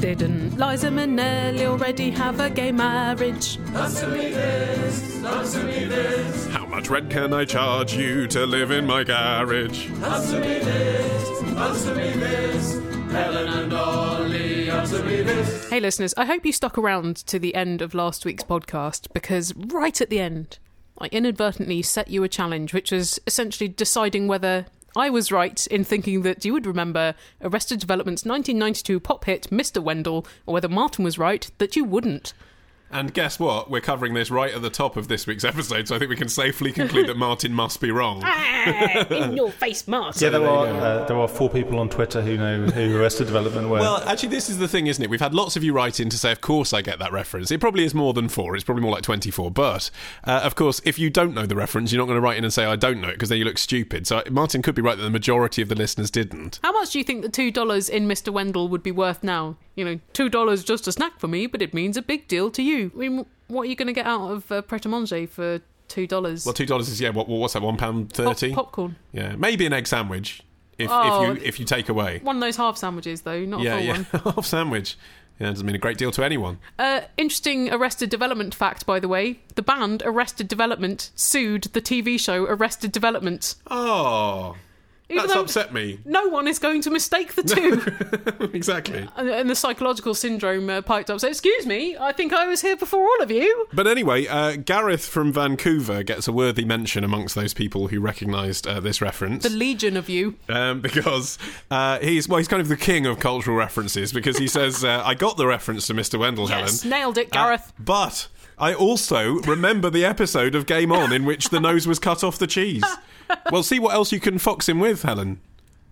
Didn't Liza Minnelli already have a gay marriage? Answer me this, answer me this. How much rent can I charge you to live in my garage? Answer me this, answer me this. Ollie, Hey, listeners, I hope you stuck around to the end of last week's podcast because right at the end, I inadvertently set you a challenge, which was essentially deciding whether I was right in thinking that you would remember Arrested Development's 1992 pop hit Mr. Wendal, or whether Martin was right that you wouldn't. And guess what? We're covering this right at the top of this week's episode, so I think we can safely conclude that Martin must be wrong. Ah, in your face, Martin. Yeah, there are uh, there are four people on Twitter who know who Arrested Development were. Well, actually, this is the thing, isn't it? We've had lots of you write in to say, of course, I get that reference. It probably is more than four. It's probably more like 24. But, uh, of course, if you don't know the reference, you're not going to write in and say, I don't know it, because then you look stupid. So Martin could be right that the majority of the listeners didn't. How much do you think the two dollars in Mr. Wendal would be worth now? You know, two dollars just a snack for me, but it means a big deal to you. I mean, what are you going to get out of uh, Pret a Manger for two dollars? Well, $2 is, yeah, what, what's that, £1.30? popcorn. Yeah, maybe an egg sandwich. If, Oh. if you if you take away, One of those half sandwiches, though, not yeah, a full yeah, one. half sandwich. Yeah, doesn't mean a great deal to anyone. Uh, interesting Arrested Development fact, by the way. The band Arrested Development sued the TV show Arrested Development. Oh, Even that's upset me. No one is going to mistake the two. exactly. and, and the psychological syndrome uh, piped up. So, excuse me, I think I was here before all of you. But anyway, uh, Gareth from Vancouver gets a worthy mention amongst those people who recognised uh, this reference. The legion of you. um, because uh, he's well, he's kind of the king of cultural references. Because he says, uh, "I got the reference to Mr. Wendal, Yes, Helen, nailed it, Uh, Gareth. but I also remember the episode of Game On in which the nose was cut off the cheese. well, see what else you can fox him with, Helen.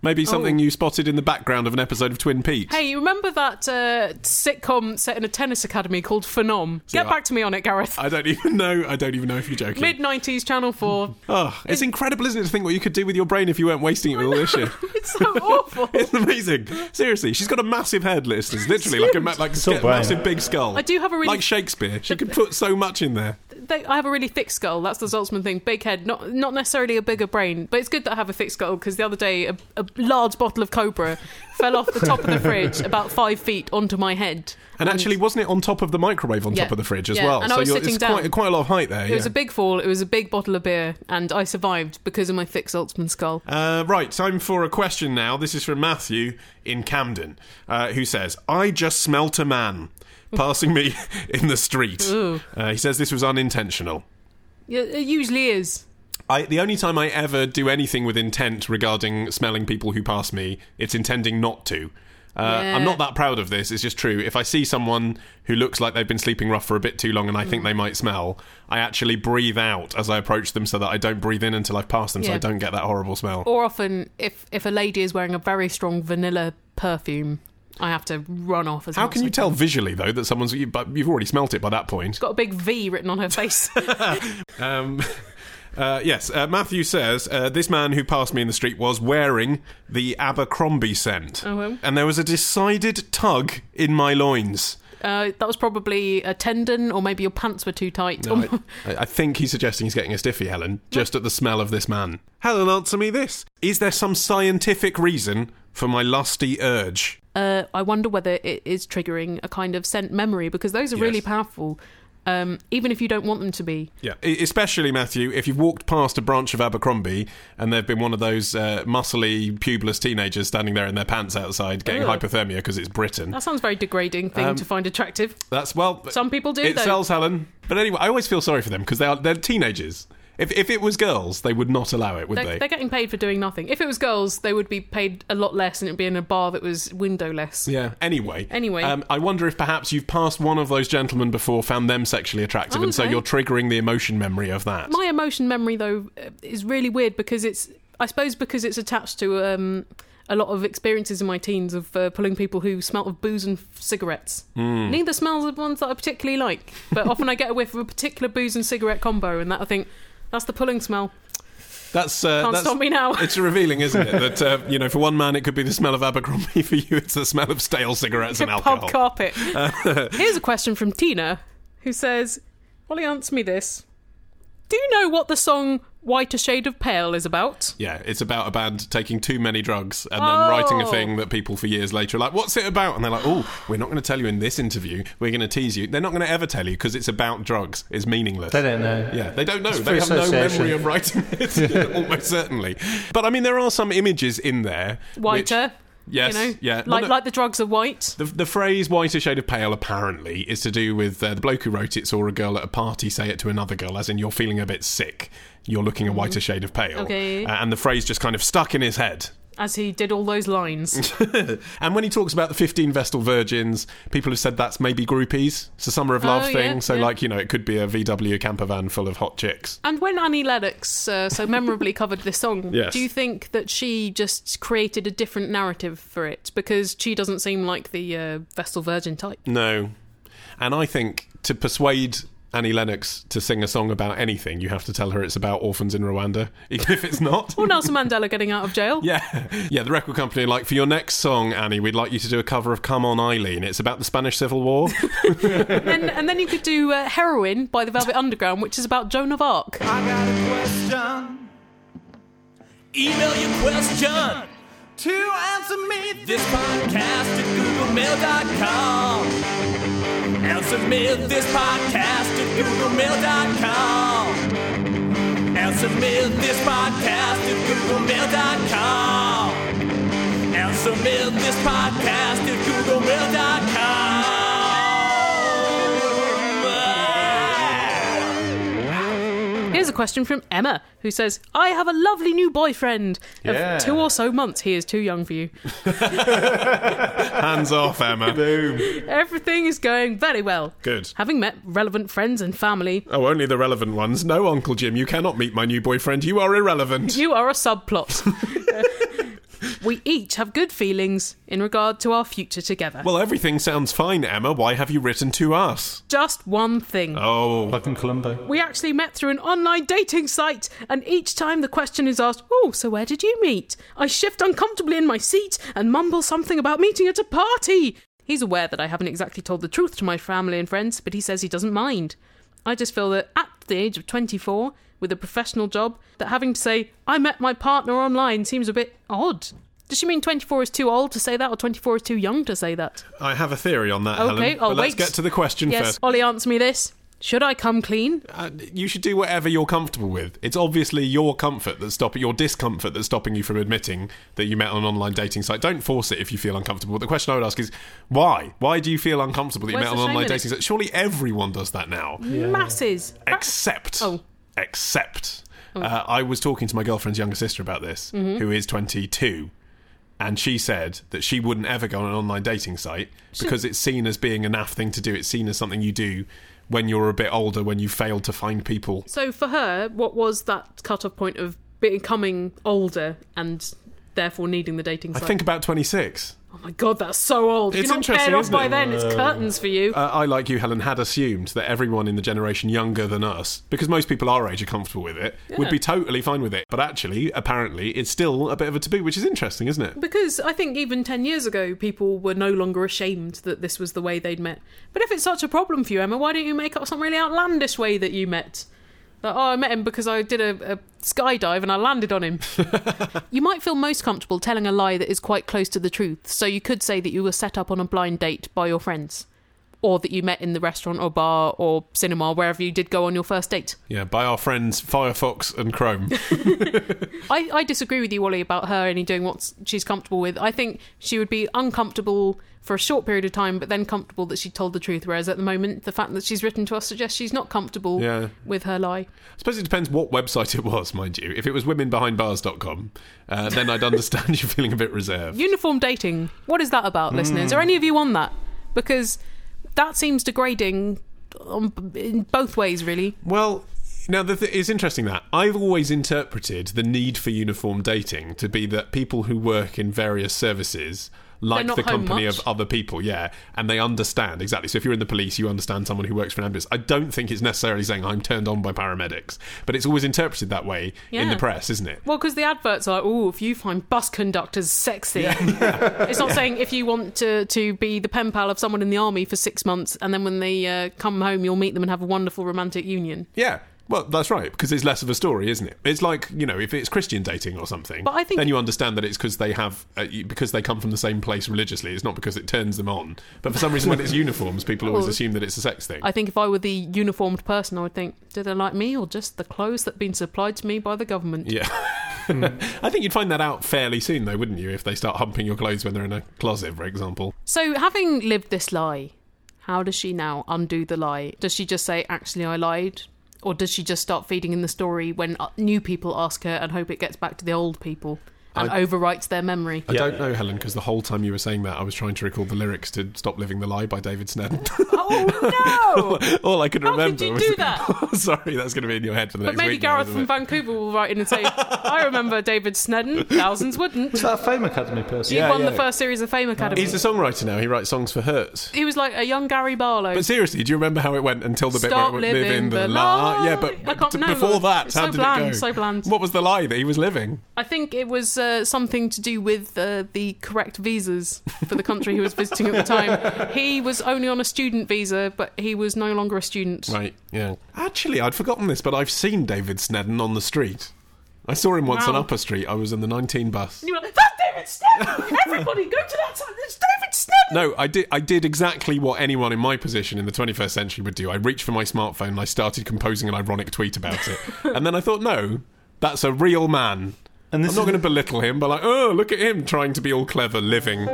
Maybe something Oh. you spotted in the background of an episode of Twin Peaks. Hey, you remember that uh, sitcom set in a tennis academy called Phenom? Get I- back to me on it, Gareth. I don't even know. I don't even know if you're joking. Mid 90s, Channel 4. oh, it's incredible, isn't it, to think what you could do with your brain if you weren't wasting it with all this shit. It's so awful. It's amazing. Seriously, she's got a massive head, listeners. Literally, like a ma- like a So ske- brain. massive big skull. I do have a really- like Shakespeare. She could put so much in there. They, I have a really thick skull. That's the Zaltzman thing. Big head, not not necessarily a bigger brain, but it's good that I have a thick skull because the other day a, a large bottle of Cobra fell off the top of the fridge about five feet onto my head. And actually, wasn't it on top of the microwave on Yeah. top of the fridge as Yeah, well? and I so was you're- sitting it's quite, down. quite a lot of height there. It was a big fall. It was a big bottle of beer, and I survived because of my thick Zaltzman skull. Uh, right, time for a question now. This is from Matthew in Camden, uh, who says, I just smelt a man passing me in the street. Uh, he says this was unintentional. Yeah, it usually is. I, the only time I ever do anything with intent regarding smelling people who pass me, it's intending not to. Uh, Yeah. I'm not that proud of this. It's just true. If I see someone who looks like they've been sleeping rough for a bit too long and I Mm. think they might smell, I actually breathe out as I approach them so that I don't breathe in until I've passed them so Yeah. I don't get that horrible smell. Or often, if if a lady is wearing a very strong vanilla perfume, I have to run off. As How can you tell visually, though, that someone's. You, but you've already smelt it by that point. Got a big V written on her face. Um, uh, yes, uh, Matthew says uh, this man who passed me in the street was wearing the Abercrombie scent. Oh, well. And there was a decided tug in my loins. Uh, that was probably a tendon, or maybe your pants were too tight. No, I, I think he's suggesting he's getting a stiffy, Helen, just at the smell of this man. Helen, answer me this. Is there some scientific reason for my lusty urge? uh, I wonder whether it is triggering a kind of scent memory because those are really Yes. powerful, um, even if you don't want them to be. Yeah, especially Matthew, if you've walked past a branch of Abercrombie and there've been one of those uh, muscly, pubeless teenagers standing there in their pants outside getting Ugh. hypothermia because it's Britain. That sounds very degrading thing Um, to find attractive. That's well, Some people do, It though. sells, Helen. But anyway, I always feel sorry for them because they are they're teenagers. If if it was girls, they would not allow it, would They're, they? they're getting paid for doing nothing. If it was girls, they would be paid a lot less, and it'd be in a bar that was windowless. Yeah. Anyway. Anyway. Um, I wonder if perhaps you've passed one of those gentlemen before, found them sexually attractive, and so you're triggering the emotion memory of that. My emotion memory, though, uh, is really weird because it's, I suppose, because it's attached to um, a lot of experiences in my teens of uh, pulling people who smelt of booze and f- cigarettes. Hmm. Neither smells of ones that I particularly like, but often I get a whiff of a particular booze and cigarette combo, and that I think that's the pulling smell. That's uh, Can't that's, stop me now. It's revealing, isn't it? That uh, you know, for one man, it could be the smell of Abercrombie. For you, it's the smell of stale cigarettes and alcohol. Pub carpet. Here's a question from Tina, who says, "Ollie, answer me this: Do you know what the song Whiter Shade of Pale is about. Yeah, it's about a band taking too many drugs and then writing a Oh. thing that people for years later are like, "What's it about?" And they're like, "Oh, we're not going to tell you in this interview. We're going to tease you." They're not going to ever tell you because it's about drugs. It's meaningless. They don't know. Yeah, they don't know. It's They have no memory of writing it, almost certainly. But I mean, there are some images in there. which- Whiter. Yes, you know? yeah. Well, Like, no- like the drugs are white. the, the phrase whiter shade of pale apparently is to do with uh, the bloke who wrote it saw a girl at a party say it to another girl, as in you're feeling a bit sick, you're looking a whiter shade of pale. Okay. Uh, and the phrase just kind of stuck in his head. As he did all those lines. And when he talks about the 15 Vestal Virgins, people have said that's maybe groupies. It's a Summer of Love Oh, thing. yeah, so, yeah. like, you know, it could be a VW camper van full of hot chicks. And when Annie Lennox uh, so memorably covered this song, Yes. do you think that she just created a different narrative for it? Because she doesn't seem like the uh, Vestal Virgin type. No. And I think to persuade Annie Lennox to sing a song about anything, you have to tell her it's about orphans in Rwanda, even if it's not. Or Nelson Mandela getting out of jail. Yeah, yeah. The record company, are like, for your next song, Annie, we'd like you to do a cover of "Come On, Eileen." It's about the Spanish Civil War. And, and then you could do uh, Heroin by the Velvet Underground, which is about Joan of Arc. I got a question. Email your question to answer me this podcast at googlemail.com. Answer submit this podcast at googlemail.com. Answer submit this podcast at googlemail.com. Answer me this podcast at googlemail.com. question from Emma, who says, I have a lovely new boyfriend of Yeah. two or so months. He is too young for you. Hands off, Emma. Boom. Everything is going very well. Good. Having met relevant friends and family, Oh, only the relevant ones. No, Uncle Jim, you cannot meet my new boyfriend. You are irrelevant. you are a subplot. we each have good feelings in regard to our future together. Well, everything sounds fine, Emma. Why have you written to us? Just one thing. Oh, Fucking Columbo. We actually met through an online dating site, and each time the question is asked, Oh, so where did you meet? I shift uncomfortably in my seat and mumble something about meeting at a party. He's aware that I haven't exactly told the truth to my family and friends, but he says he doesn't mind. I just feel that at the age of 24, with a professional job, that having to say, I met my partner online seems a bit odd. Does she mean 24 is too old to say that, or 24 is too young to say that? I have a theory on that, Okay, Helen. oh, but let's wait. get to the question yes, first. Ollie, answer me this. Should I come clean? Uh, you should do whatever you're comfortable with. It's obviously your comfort that's stopping your discomfort that's stopping you from admitting that you met on an online dating site. Don't force it if you feel uncomfortable. But The question I would ask is why? Why do you feel uncomfortable that you met on an online dating site? Surely everyone does that now. Masses. Except, Oh. except, uh, I was talking to my girlfriend's younger sister about this, Mm-hmm. who is 22, and she said that she wouldn't ever go on an online dating site because it's seen as being a naff thing to do. It's seen as something you do when you're a bit older, when you failed to find people. So for her, what was that cut-off point of becoming older and therefore needing the dating I site? think about 26. oh my god, that's so old. If It's you're not interesting, paired off by it? then, it's curtains for you. Uh, I, like you, Helen, had assumed that everyone in the generation younger than us, because most people our age are comfortable with it, would be totally fine with it. But actually, apparently, it's still a bit of a taboo, which is interesting, isn't it? because I think even 10 years ago, people were no longer ashamed that this was the way they'd met. But if it's such a problem for you, Emma, why don't you make up some really outlandish way that you met? Like, oh, I met him because I did a, a skydive and I landed on him. you might feel most comfortable telling a lie that is quite close to the truth. So you could say that you were set up on a blind date by your friends, or that you met in the restaurant or bar or cinema, wherever you did go on your first date. Yeah, by our friends Firefox and Chrome. I, I disagree with you, Wally, about her only doing what she's comfortable with. I think she would be uncomfortable for a short period of time, but then comfortable that she told the truth. Whereas at the moment, the fact that she's written to us suggests she's not comfortable Yeah. with her lie. I suppose it depends what website it was, mind you. If it was womenbehindbars.com, uh, then I'd understand you feeling a bit reserved. Uniform dating. What is that about, listeners? Are any of you on that? Because that seems degrading in both ways, really. Well, now th- it's interesting that I've always interpreted the need for uniform dating to be that people who work in various services like the company of other people, yeah, and they understand exactly. So if you're in the police, you understand someone who works for an ambulance. I don't think it's necessarily saying I'm turned on by paramedics, but it's always interpreted that way in the press, isn't it? Well, because the adverts are, oh, if you find bus conductors sexy. it's not saying if you want to, to be the pen pal of someone in the army for six months and then when they uh, come home, you'll meet them and have a wonderful romantic union. Yeah. Well, that's right, because it's less of a story, isn't it? It's like you know, if it's Christian dating or something, But I think- then you understand that it's because they have uh, because they come from the same place religiously. It's not because it turns them on. But for some reason, when it's uniforms, people always assume that it's a sex thing. I think if I were the uniformed person, I would think, do they like me or just the clothes that have been supplied to me by the government? yeah, I think you'd find that out fairly soon, though, wouldn't you? If they start humping your clothes when they're in a closet, for example. So, having lived this lie, how does she now undo the lie? Does she just say, actually, I lied? Or does she just start feeding in the story when uh, new people ask her and hope it gets back to the old people and I- overwrites their memory? I don't know, Helen, because the whole time you were saying that, I was trying to recall the lyrics to "Stop Living the Lie" by David Sneddon. Oh, no! All I could How could remember you was do that? Sorry, that's going to be in your head for the But next maybe week. Gareth isn't from it? Vancouver will write in and say, I remember David Sneddon, thousands wouldn't. Was that a Fame Academy person? He Yeah, won the first series of Fame Academy. He's a songwriter now. He writes songs for Hurts. he was like a young Gary Barlow. But seriously, do you remember how it went until the Stop bit where it went, living live in the lie? lie. Yeah, but, but can't- no, before that, it's how so did bland, it go? so bland. What was the lie that he was living? I think it was uh, something to do with uh, the correct visas for the country he was visiting at the time. He was only on a student visa, but he was no longer a student. Right. Yeah. Actually, I'd forgotten this, but I've seen David Sneddon on the street. I saw him once on Upper Street. I was in the 19 bus. You were like, that's David Sneddon! Everybody go to that side, it's David Sneddon! No, I did. I did exactly what anyone in my position in the 21st century would do. I reached for my smartphone and I started composing an ironic tweet about it. and then I thought, no, that's a real man. And I'm not going to belittle him, but like, oh, look at him trying to be all clever, living.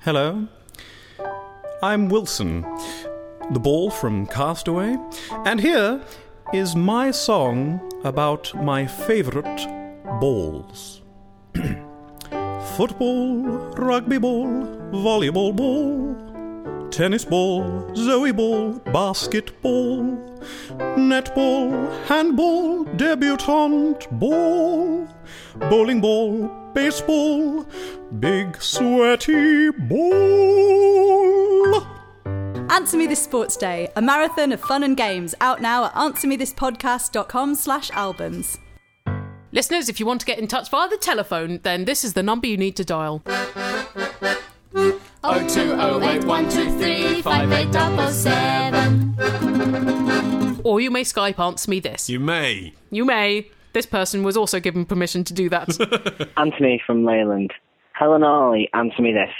Hello. I'm Wilson, the ball from Castaway, and here is my song about my favourite balls. Football, rugby ball, volleyball ball, tennis ball, Zoe ball, basketball, netball, handball, debutante ball, bowling ball, baseball, big sweaty ball. Answer Me This Sports Day, a marathon of fun and games, out now at answermethispodcast.com slash albums. Listeners, if you want to get in touch via the telephone, then this is the number you need to dial. Oh two oh eight one two three five eight double seven. Or you may Skype Answer Me This. You may. You may. This person was also given permission to do that. Anthony from Leyland. Helen Ollie, answer me this.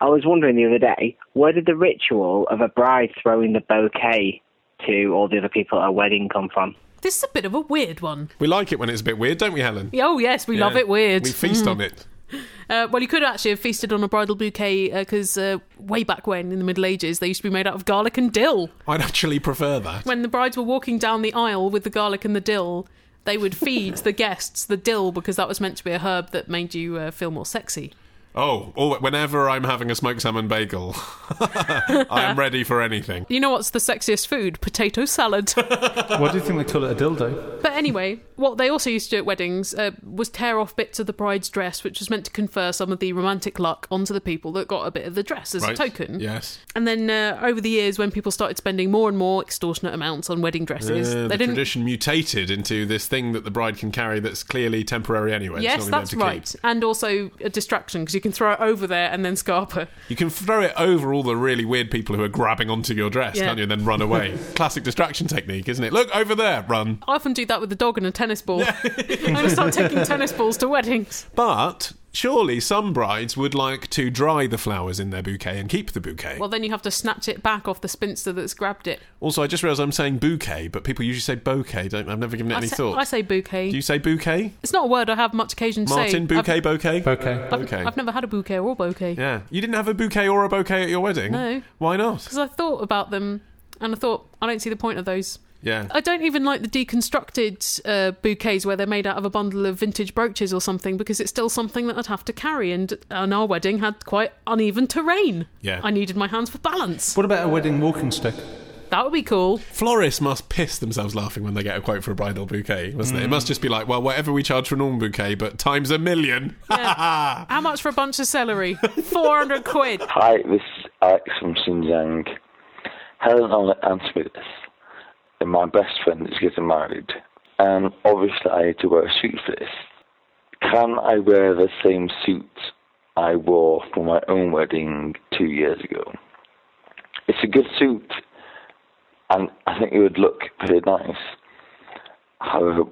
I was wondering the other day, where did the ritual of a bride throwing the bouquet to all the other people at a wedding come from? this is a bit of a weird one. We like it when it's a bit weird, don't we, Helen? Oh, yes, we love it weird. We feast Mm. on it. Uh, well, you could actually have feasted on a bridal bouquet because uh, way back when, in the Middle Ages, they used to be made out of garlic and dill. I'd actually prefer that. When the brides were walking down the aisle with the garlic and the dill, they would feed the guests the dill because that was meant to be a herb that made you uh, feel more sexy. Oh, oh, whenever I'm having a smoked salmon bagel, I am ready for anything. You know what's the sexiest food? Potato salad. Why do you think they call it a dildo? But anyway, what they also used to do at weddings uh, was tear off bits of the bride's dress, which was meant to confer some of the romantic luck onto the people that got a bit of the dress as Right? a token. Yes. And then uh, over the years, when people started spending more and more extortionate amounts on wedding dresses, Uh, they the didn't. tradition mutated into this thing that the bride can carry that's clearly temporary anyway. It's Yes, not that's able to right. keep. And also a distraction because you can throw it over there and then scarp her. You can throw it over all the really weird people who are grabbing onto your dress, Yeah. can't you? And then run away. Classic distraction technique, isn't it? Look over there, run. I often do that with a dog and a tennis ball. I'm going to start taking tennis balls to weddings. But surely some brides would like to dry the flowers in their bouquet and keep the bouquet. Well, then you have to snatch it back off the spinster that's grabbed it. also, I just realised I'm saying bouquet, but people usually say bouquet. Don't I've never given it I any say, thought. I say bouquet. Do you say bouquet? It's not a word I have much occasion to say. Martin, bouquet, I've, bouquet? Okay. I've, bouquet. I've never had a bouquet or a bouquet. Yeah. You didn't have a bouquet or a bouquet at your wedding? No. Why not? Because I thought about them and I thought, I don't see the point of those. Yeah. I don't even like the deconstructed uh, bouquets where they're made out of a bundle of vintage brooches or something because it's still something that I'd have to carry. And on our wedding had quite uneven terrain. Yeah. I needed my hands for balance. What about a wedding walking stick? That would be cool. Florists must piss themselves laughing when they get a quote for a bridal bouquet, mustn't it? It must just be like, well, whatever we charge for a normal bouquet, but times a million. How much for a bunch of celery? 400 quid. Hi, this is Alex from Xinjiang. Helen, I'll answer me this. And my best friend is getting married, and obviously I had to wear a suit for this. Can I wear the same suit I wore for my own wedding two years ago? It's a good suit, and I think it would look pretty nice. However,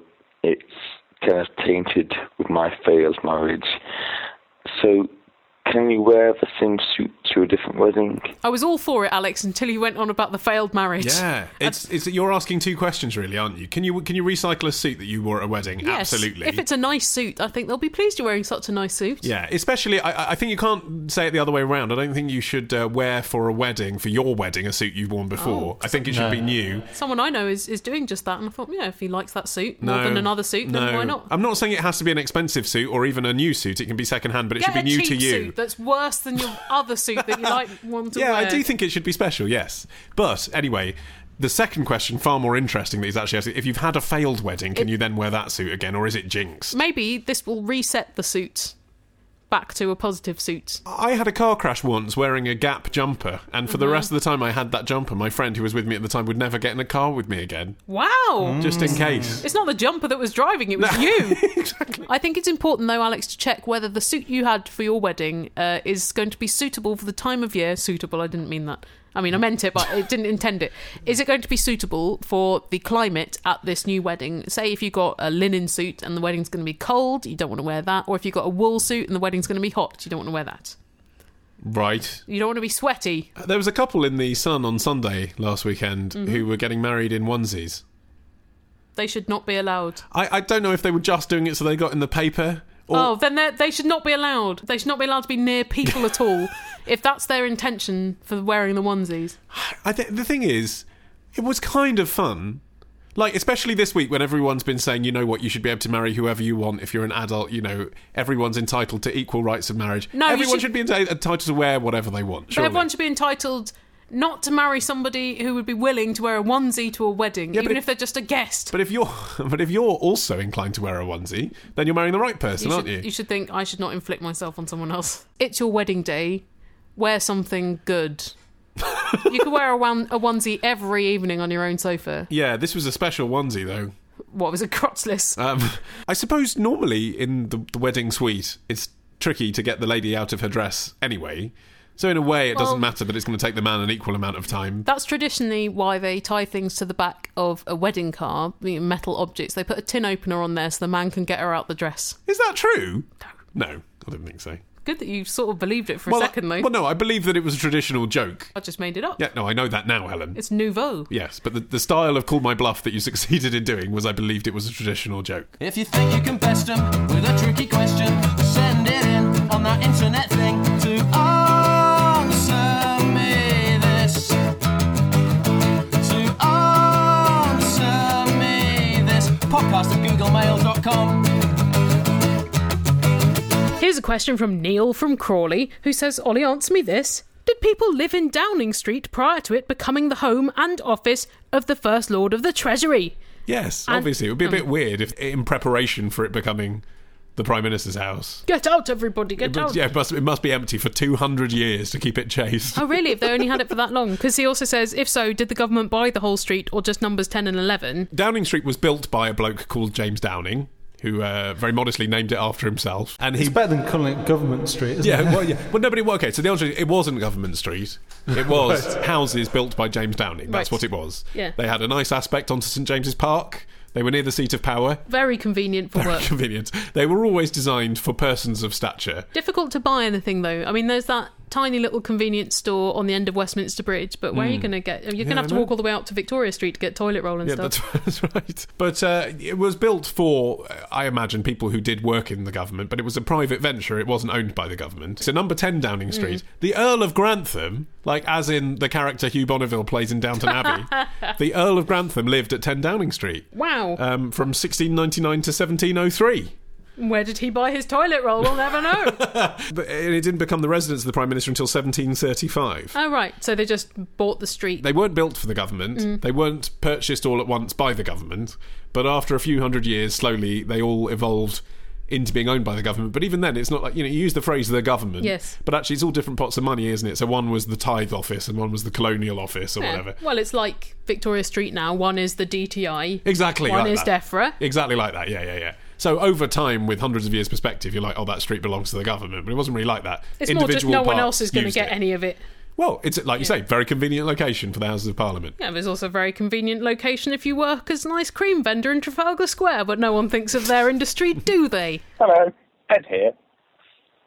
it's kind of tainted with my failed marriage. So, can you wear the same suit to a different wedding? I was all for it, Alex, until you went on about the failed marriage. Yeah, it's, it's that you're asking two questions really, aren't you? Can you can you recycle a suit that you wore at a wedding? Yes. Absolutely. If it's a nice suit, I think they'll be pleased you're wearing such a nice suit. yeah, especially I, I think you can't say it the other way around. I don't think you should uh, wear for a wedding for your wedding a suit you've worn before. Oh. I think it should No. be new. Someone I know is, is doing just that, and I thought, yeah, if he likes that suit more No, than another suit, no. then why not? I'm not saying it has to be an expensive suit or even a new suit. It can be secondhand, but it Get should be a new cheap to you. suit that's worse than your other suit that you like want to yeah, wear. Yeah, I do think it should be special, yes. But anyway, the second question, far more interesting, that he's actually asking if you've had a failed wedding, can It- you then wear that suit again, or is it jinx? Maybe this will reset the suit back to a positive suit. I had a car crash once wearing a Gap jumper, and for the Mhm. rest of the time I had that jumper, my friend who was with me at the time would never get in a car with me again. Wow! Just in case. It's not the jumper that was driving, it was you. exactly. I think it's important, though, Alex, to check whether the suit you had for your wedding uh, is going to be suitable for the time of year. Suitable, I didn't mean that. I mean, I meant it, but I didn't intend it. Is it going to be suitable for the climate at this new wedding? Say if you got a linen suit and the wedding's going to be cold, you don't want to wear that. Or if you got a wool suit and the wedding's going to be hot, you don't want to wear that. Right. You don't want to be sweaty. There was a couple in the Sun on Sunday last weekend Mhm. who were getting married in onesies. They should not be allowed. I, I don't know if they were just doing it so they got in the paper. Or, oh, then they're- should not be allowed. They should not be allowed to be near people at all if that's their intention for wearing the onesies. I th- the thing is, it was kind of fun. Like, especially this week when everyone's been saying, you know what, you should be able to marry whoever you want if you're an adult, you know, everyone's entitled to equal rights of marriage. No, Everyone should- should, be entitled to wear whatever they want. Everyone should be entitled not to marry somebody who would be willing to wear a onesie to a wedding, Yeah, even if- if they're just a guest. But if you're, but if you're also inclined to wear a onesie, then you're marrying the right person, you aren't should, you? should think I should not inflict myself on someone else. It's your wedding day. Wear something good. you could wear a, one, a onesie every evening on your own sofa. Yeah, this was a special onesie though. What was it, crotchless? Um, I suppose normally in the, the wedding suite, it's tricky to get the lady out of her dress anyway. So in a way, it Well- doesn't matter, but it's going to take the man an equal amount of time. That's traditionally why they tie things to the back of a wedding car, metal objects. They put a tin opener on there so the man can get her out the dress. Is that true? No. No, I don't think so. Good that you sort of believed it for well, a second, though. Well, no, I believe that it was a traditional joke. I just made it up. Yeah, no, I know that now, Helen. It's nouveau. Yes, but the, the style of Call My Bluff that you succeeded in doing was I believed it was a traditional joke. If you think you can best them with a tricky question, send it in on that internet thing to Podcast at googlemail.com. Here's a question from Neil from Crawley, who says, Ollie, answer me this. Did people live in Downing Street prior to it becoming the home and office of the First Lord of the Treasury? Yes, And- obviously. It would be a bit um, weird if, in preparation for it becoming the Prime Minister's house. Get out, everybody, get must- out. yeah, it must, it must be empty for 200 years to keep it chaste. Oh, really? If they only had it for that long? Because he also says, if so, did the government buy the whole street or just numbers 10 and 11? Downing Street was built by a bloke called James Downing, who uh, very modestly named it after himself. And he It's better than calling it Government Street, isn't yeah, it? well, yeah. Well, nobody. Well, okay, so the answer is it wasn't Government Street. It was Right. houses built by James Downing. That's Right. what it was. Yeah. They had a nice aspect onto St James's Park. They were near the seat of power. Very convenient for Very work. convenient. They were always designed for persons of stature. Difficult to buy anything, though. I mean, there's that tiny little convenience store on the end of Westminster Bridge, but where are you Mm. going to get... You're going Yeah, to have to walk all the way out to Victoria Street to get toilet roll and Yeah, stuff. that's, that's right. But uh, it was built for, I imagine, people who did work in the government, but it was a private venture. It wasn't owned by the government. So, number 10 Downing Street, the Earl of Grantham, like as in the character Hugh Bonneville plays in Downton Abbey, the Earl of Grantham lived at 10 Downing Street Wow. um, from 1699 to 1703. Where did he buy his toilet roll? We'll never know. But it didn't become the residence of the Prime Minister until 1735. oh, right. So they just bought the street. They weren't built for the government. Mm. They weren't purchased all at once by the government. But after a few hundred years, slowly, they all evolved into being owned by the government. But even then, it's not like, you know, you use the phrase the government. Yes. But actually, it's all different pots of money, isn't it? So one was the tithe office and one was the colonial office or Yeah. whatever. Well, it's like Victoria Street now. One is the DTI. Exactly One like is that. DEFRA. Exactly like that, yeah, yeah, yeah. So over time, with hundreds of years' perspective, you're like, oh, that street belongs to the government. But it wasn't really like that. It's more just no one else is going to get it. any of it. Well, it's like you say, very convenient location for the Houses of Parliament. Yeah, there's also a very convenient location if you work as an ice cream vendor in Trafalgar Square, but no one thinks of their industry, do they? Hello, Ed here.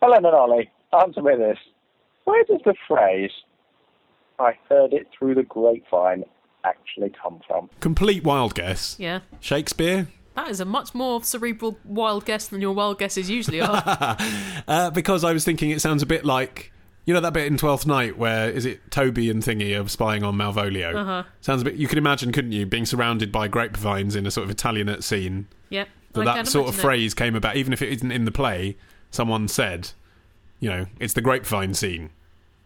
Helen and Ollie, answer me this. Where does the phrase, I heard it through the grapevine, actually come from? Complete wild guess. Yeah. Shakespeare? That is a much more cerebral wild guess than your wild guesses usually are. Uh, because I was thinking it sounds a bit like. You know that bit in Twelfth Night where is it Toby and Thingy are spying on Malvolio? Uh-huh. Sounds a bit. You could imagine, couldn't you, being surrounded by grapevines in a sort of Italianate scene. yeah. That that sort of it. phrase came about, even if it isn't in the play. Someone said, you know, it's the grapevine scene.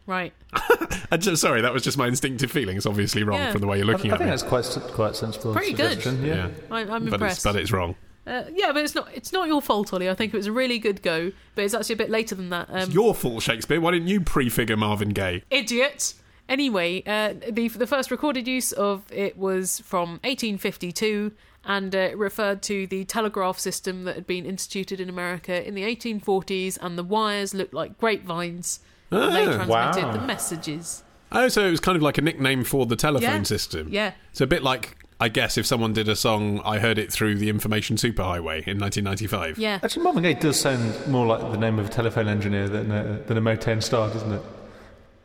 Right. I'm just, sorry, that was just my instinctive feeling. It's obviously wrong Yeah. from the way you're I, looking I at think me. that's quite quite sensible. Pretty good. suggestion, Yeah. I, I'm but it's, impressed. but it's wrong. Uh, yeah, but it's not. It's not your fault, Ollie. I think it was a really good go, but it's actually a bit later than that. Um, It's your fault, Shakespeare. Why didn't you prefigure Marvin Gaye? idiot. Anyway, uh, the the first recorded use of it was from 1852 and uh, it referred to the telegraph system that had been instituted in America in the 1840s, and the wires looked like grapevines. And they Ah, transmitted wow. the messages. Oh, so it was kind of like a nickname for the telephone Yeah. system. Yeah. So a bit like, I guess, if someone did a song, I heard it through the information superhighway in 1995. Yeah. Actually, Marvin Gaye does sound more like the name of a telephone engineer than a, than a Motown star, doesn't it?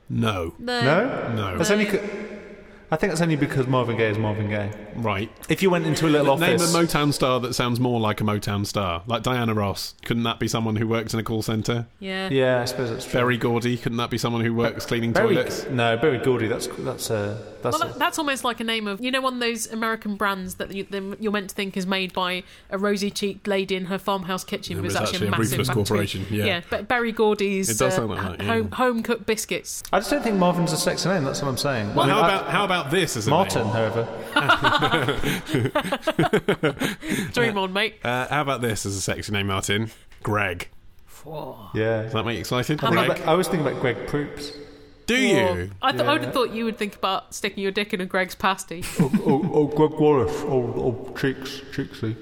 No. No. No, No. That's only. co- I think that's only because Marvin Gaye is Marvin Gaye. Right. If you went into a little office Name a Motown star that sounds more like a Motown star, like Diana Ross. Couldn't that be someone who works in a call centre? Yeah. yeah, I suppose that's true. Berry Gordy. Couldn't that be someone who works cleaning Berry- toilets? No, Berry Gordy. That's that's uh, that's. Well, that, that's almost like a name of you know one of those American brands that you, you're meant to think is made by a rosy-cheeked lady in her farmhouse kitchen, Yeah, but it's it's actually, actually a a massive corporation, yeah. but Berry Gordy's It does uh, sound like that, yeah. home home cooked biscuits. I just don't think Marvin's a sexy name. That's what I'm saying. Well, I mean, how I- about how about this as a Martin? name? However, Dream on, mate. Uh, how about this as a sexy name, Martin? Greg. yeah. Does that make you excited? I, think Greg. about- I was thinking about Greg Proops. Do you? I, th- I would have thought you would think about sticking your dick in a Greg's pasty. oh, oh, oh, Gregg Wallace. Oh, oh, cheeks, cheeksy.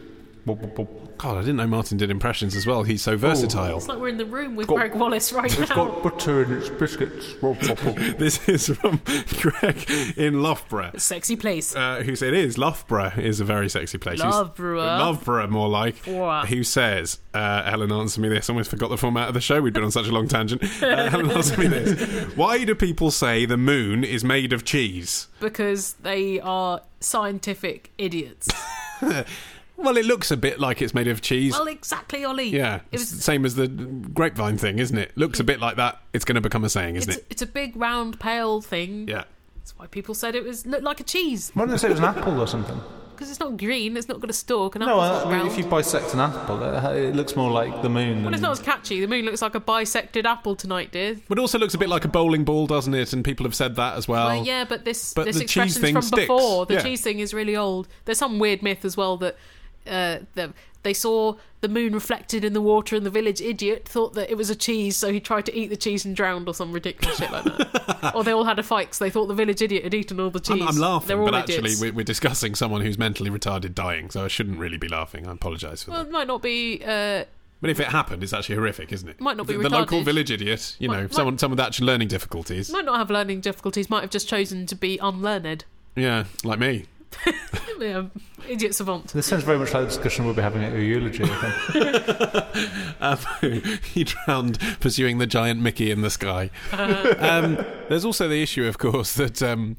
Boop, boop, boop. God, I didn't know Martin did impressions as well. He's so versatile. It's like we're in the room with Got- Gregg Wallace right now. It's now. got butter in its biscuits. This is from Greg in Loughborough. Sexy place. Uh, who said it is Loughborough is a very sexy place. Who's- Loughborough. Loughborough, more like. Wow. Who says, uh, Helen, answer me this. I almost forgot the format of the show. We'd been on such a long tangent. Uh, Helen, answer me this. Why do people say the moon is made of cheese? because they are scientific idiots. Well, it looks a bit like it's made of cheese. well, exactly, Ollie. yeah, It it's was the same as the grapevine thing, isn't it? Looks a bit like that. It's going to become a saying, isn't it's, it? it's a big round pale thing. Yeah. That's why people said it was looked like a cheese Why didn't they say it was an apple or something? because it's not green. It's not got a stalk. And No, apple's I not mean, round. if you bisect an apple, it, it looks more like the moon. Well, than- it's not as catchy. The moon looks like a bisected apple tonight, dear. But it also looks a bit like a bowling ball, doesn't it? And people have said that as well. Well, yeah, but this but this the cheese expression's thing from sticks. before. The Yeah. cheese thing is really old. There's some weird myth as well that uh, the, they saw the moon reflected in the water, and the village idiot thought that it was a cheese, so he tried to eat the cheese and drowned, or some ridiculous shit like that. or they all had a fight because they thought the village idiot had eaten all the cheese. I'm, I'm laughing, They're all but actually, we're, we're discussing someone who's mentally retarded dying, so I shouldn't really be laughing. I apologise for well, that. Well, it might not be. Uh, But if it happened, it's actually horrific, isn't it? Might not be the, the local village idiot, you Might- know, might- someone, someone with actual learning difficulties. might not have learning difficulties. Might have just chosen to be unlearned. Yeah, like me. Yeah, idiot savant. This sounds very much like the discussion we'll be having at your eulogy. I think. Um, he drowned pursuing the giant Mickey in the sky. um, there's also the issue, of course, that um,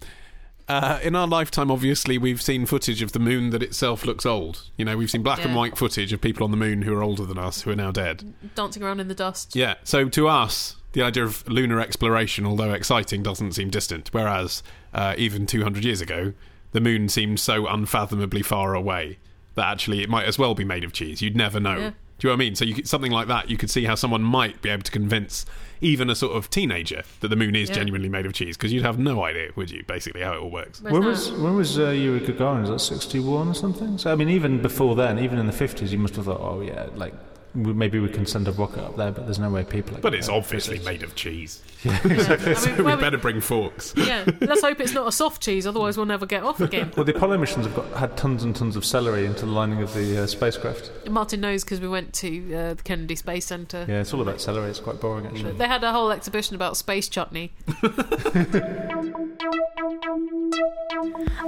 uh, in our lifetime, obviously, we've seen footage of the moon that itself looks old. You know, we've seen black and white footage of people on the moon who are older than us, who are now dead. Dancing around in the dust. Yeah, so to us, the idea of lunar exploration, although exciting, doesn't seem distant. Whereas, uh, even 200 years ago, the moon seemed so unfathomably far away that actually it might as well be made of cheese. You'd never know. Yeah. Do you know what I mean? So you could, something like that, you could see how someone might be able to convince even a sort of teenager that the moon is Yeah. genuinely made of cheese, because you'd have no idea, would you? Basically, how it all works. Where's when that? was when was uh, Yuri Gagarin? Was that sixty one or something? So I mean, even before then, even in the fifties, you must have thought, oh yeah, like we- maybe we can send a rocket up there, but there's no way people. Are But it's obviously visit. made of cheese. Yeah, exactly. I mean, we where we- better bring forks. Yeah, let's hope it's not a soft cheese, otherwise we'll never get off again. Well, the Apollo missions have got had tons and tons of celery into the lining of the uh, spacecraft. Martin knows because we went to uh, the Kennedy Space Center. Yeah, it's all about celery. It's quite boring actually. They had a whole exhibition about space chutney.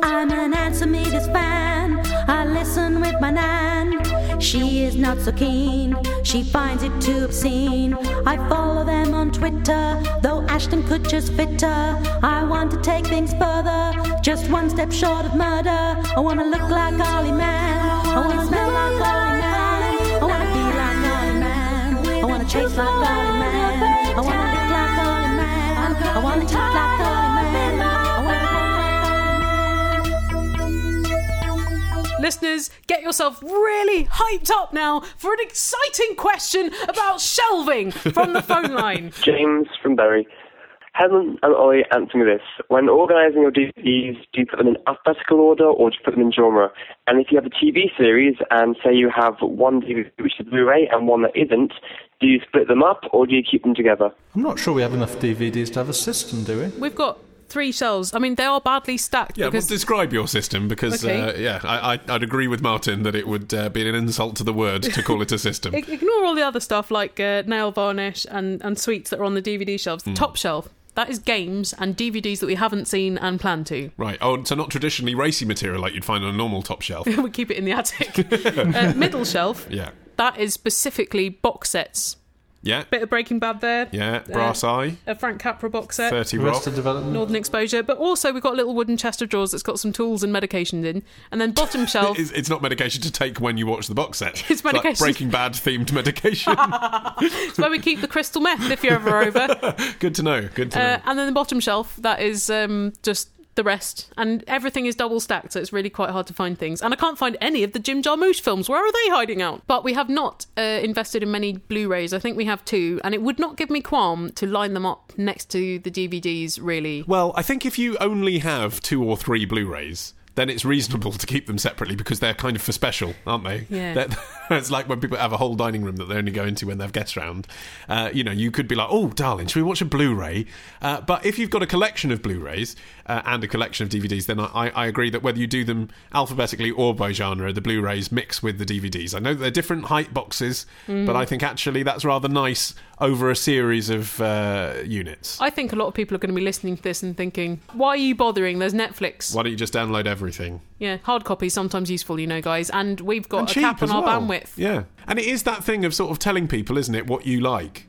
I'm an answer me this fan. I listen with my nan. She is not so keen. She finds it too obscene. I follow them on Twitter, though Ashton Kutcher's fitter. I want to take things further, just one step short of murder. I wanna look like Ollie Man. I wanna smell like Ollie Man. I wanna be like Ollie Man. I wanna chase like Ollie Man. I wanna look like Ollie Man. I wanna talk like Ollie Listeners, get yourself really hyped up now for an exciting question about shelving from the phone line. James from Bury. Helen and Ollie, answer me this. When organising your DVDs, do you put them in alphabetical order or do you put them in genre? And if you have a TV series and say you have one DVD which is Blu-ray and one that isn't, do you split them up or do you keep them together? I'm not sure we have enough DVDs to have a system, do we? We've got three shelves. I mean, they are badly stacked. Yeah, well, because describe your system because, Okay. uh, yeah, I, I, I'd agree with Martin that it would uh, be an insult to the word to call it a system. Ignore all the other stuff like uh, nail varnish and, and sweets that are on the DVD shelves. The Mm. top shelf, that is games and DVDs that we haven't seen and plan to. Right. Oh, so not traditionally racy material like you'd find on a normal top shelf. we keep it in the attic. uh, middle shelf, Yeah. that is specifically box sets. Yeah. Bit of Breaking Bad there. Yeah. Uh, Brass Eye. A Frank Capra box set. 30 Rock. Development. Northern Exposure. But also, we've got a little wooden chest of drawers that's got some tools and medications in. And then bottom shelf. It's, it's not medication to take when you watch the box set. It's like medication. Breaking Bad themed medication. it's where we keep the crystal meth if you're ever over. Good to know. Good to know. Uh, and then the bottom shelf, that is um, just the rest. And everything is double stacked, so it's really quite hard to find things. And I can't find any of the Jim Jarmusch films. Where are they hiding out? But we have not uh, invested in many Blu rays. I think we have two. And it would not give me qualm to line them up next to the DVDs, really. Well, I think if you only have two or three Blu-rays, then it's reasonable to keep them separately because they're kind of for special, aren't they? Yeah. They're- it's like when people have a whole dining room that they only go into when they have guests round. Uh, you know, you could be like, "Oh, darling, should we watch a Blu-ray?" Uh, but if you've got a collection of Blu-rays uh, and a collection of DVDs, then I, I agree that whether you do them alphabetically or by genre, the Blu-rays mix with the DVDs. I know they're different height boxes, Mm. but I think actually that's rather nice over a series of uh, units. I think a lot of people are going to be listening to this and thinking, why are you bothering? There's Netflix. Why don't you just download everything? Yeah, hard copy sometimes useful, you know, guys. And we've got And a cap on our well. bandwidth. Yeah. And it is that thing of sort of telling people, isn't it, what you like.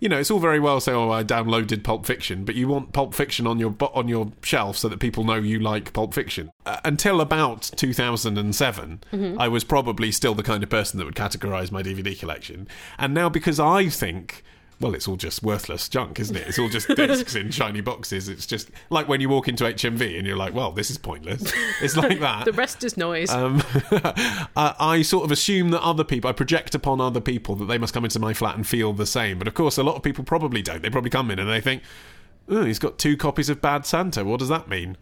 You know, it's all very well saying, "Oh, I downloaded Pulp Fiction," but you want Pulp Fiction on your on your shelf so that people know you like Pulp Fiction. Uh, until about 2007, Mhm. I was probably still the kind of person that would categorize my DVD collection. And now, because I think, well, it's all just worthless junk, isn't it? It's all just discs in shiny boxes. It's just like when you walk into HMV and you're like, "Well, this is pointless." It's like that. the rest is noise. Um, I, I sort of assume that other people, I project upon other people that they must come into my flat and feel the same. But of course, a lot of people probably don't. They probably come in and they think, oh, he's got two copies of Bad Santa. What does that mean?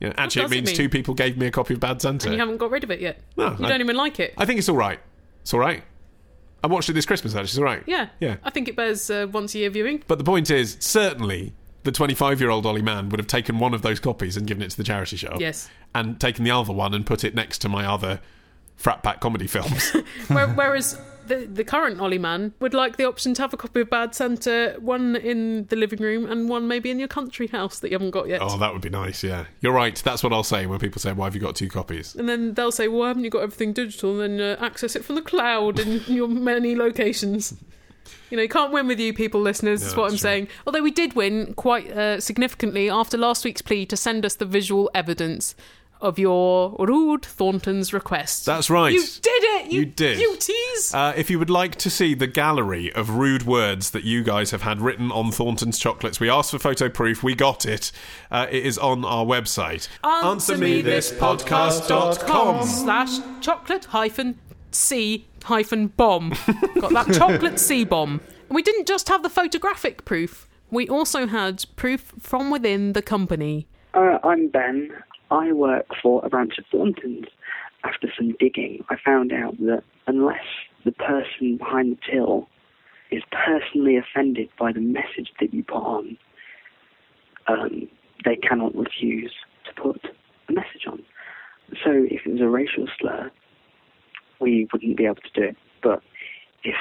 Yeah, actually, it does it means mean? two people gave me a copy of Bad Santa. and you haven't got rid of it yet. No, you I- don't even like it. I think it's all right. It's all right. I watched it this Christmas, actually. It's all right. yeah. Yeah. I think it bears uh, once a year viewing. But the point is, certainly, the 25 year old Ollie Mann would have taken one of those copies and given it to the charity shop. Yes. And taken the other one and put it next to my other frat pack comedy films. Whereas the, the current Ollie Mann would like the option to have a copy of Bad Santa, one in the living room and one maybe in your country house that you haven't got yet. oh, that would be nice, yeah. You're right. That's what I'll say when people say, why have you got two copies? And then they'll say, "Well, haven't you got everything digital?" And then uh, access it from the cloud in your many locations. You know, you can't win with you, people, listeners. is what I'm true. saying. Although we did win quite uh, significantly after last week's plea to send us the visual evidence of your rude Thornton's request. That's right. You did it. You, You did. Beauties. Uh, if you would like to see the gallery of rude words that you guys have had written on Thornton's chocolates, we asked for photo proof. We got it. Uh, it is on our website. answermethispodcast.com slash chocolate hyphen c hyphen bomb. Got that chocolate C bomb. And we didn't just have the photographic proof. We also had proof from within the company. Uh, I'm Ben. I work for a branch of Thorntons. after some digging, I found out that unless the person behind the till is personally offended by the message that you put on, um, they cannot refuse to put a message on. So if it was a racial slur, we wouldn't be able to do it. But if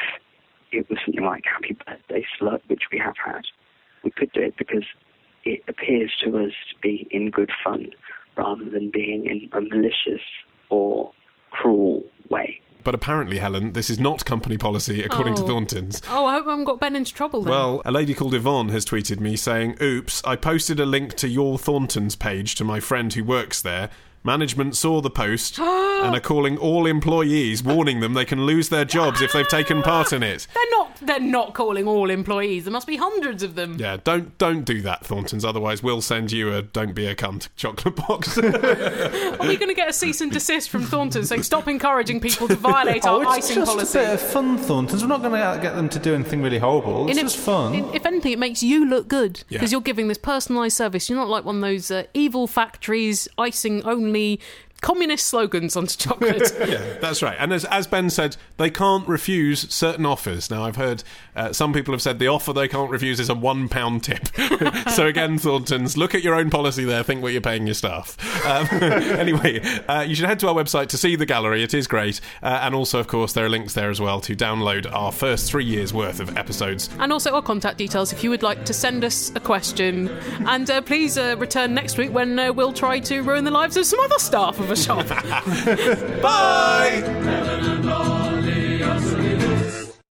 it was something like happy birthday slur, which we have had, we could do it because it appears to us to be in good fun rather than being in a malicious or cruel way. But apparently, Helen, this is not company policy according to Oh. Thornton's. Oh, I hope I haven't got Ben into trouble then. Well, a lady called Yvonne has tweeted me saying, Oops, I posted a link to your Thornton's page to my friend who works there. Management saw the post and are calling all employees, warning them they can lose their jobs if they've taken part in it. they're not. They're not calling all employees. There must be hundreds of them. Yeah, don't don't do that, Thorntons. Otherwise, we'll send you a "Don't be a cunt" chocolate box. Are we going to get a cease and desist from Thorntons saying stop encouraging people to violate Oh, our it's icing just policy? a bit of fun, Thorntons. We're not going to get them to do anything really horrible. It's In- just fun. in- if anything, it makes you look good Yeah. because you're giving this personalised service. You're not like one of those uh, evil factories, icing only, communist slogans onto chocolate. yeah, that's right. And as, as Ben said, they can't refuse certain offers. Now, I've heard uh, some people have said the offer they can't refuse is a one pound tip. so again, Thorntons, look at your own policy there. Think what you're paying your staff. Um, anyway, uh, you should head to our website to see the gallery. It is great. Uh, and also, of course, there are links there as well to download our first three years worth of episodes. and also our contact details if you would like to send us a question. And uh, please uh, return next week when uh, we'll try to ruin the lives of some other staff of a shop. Bye.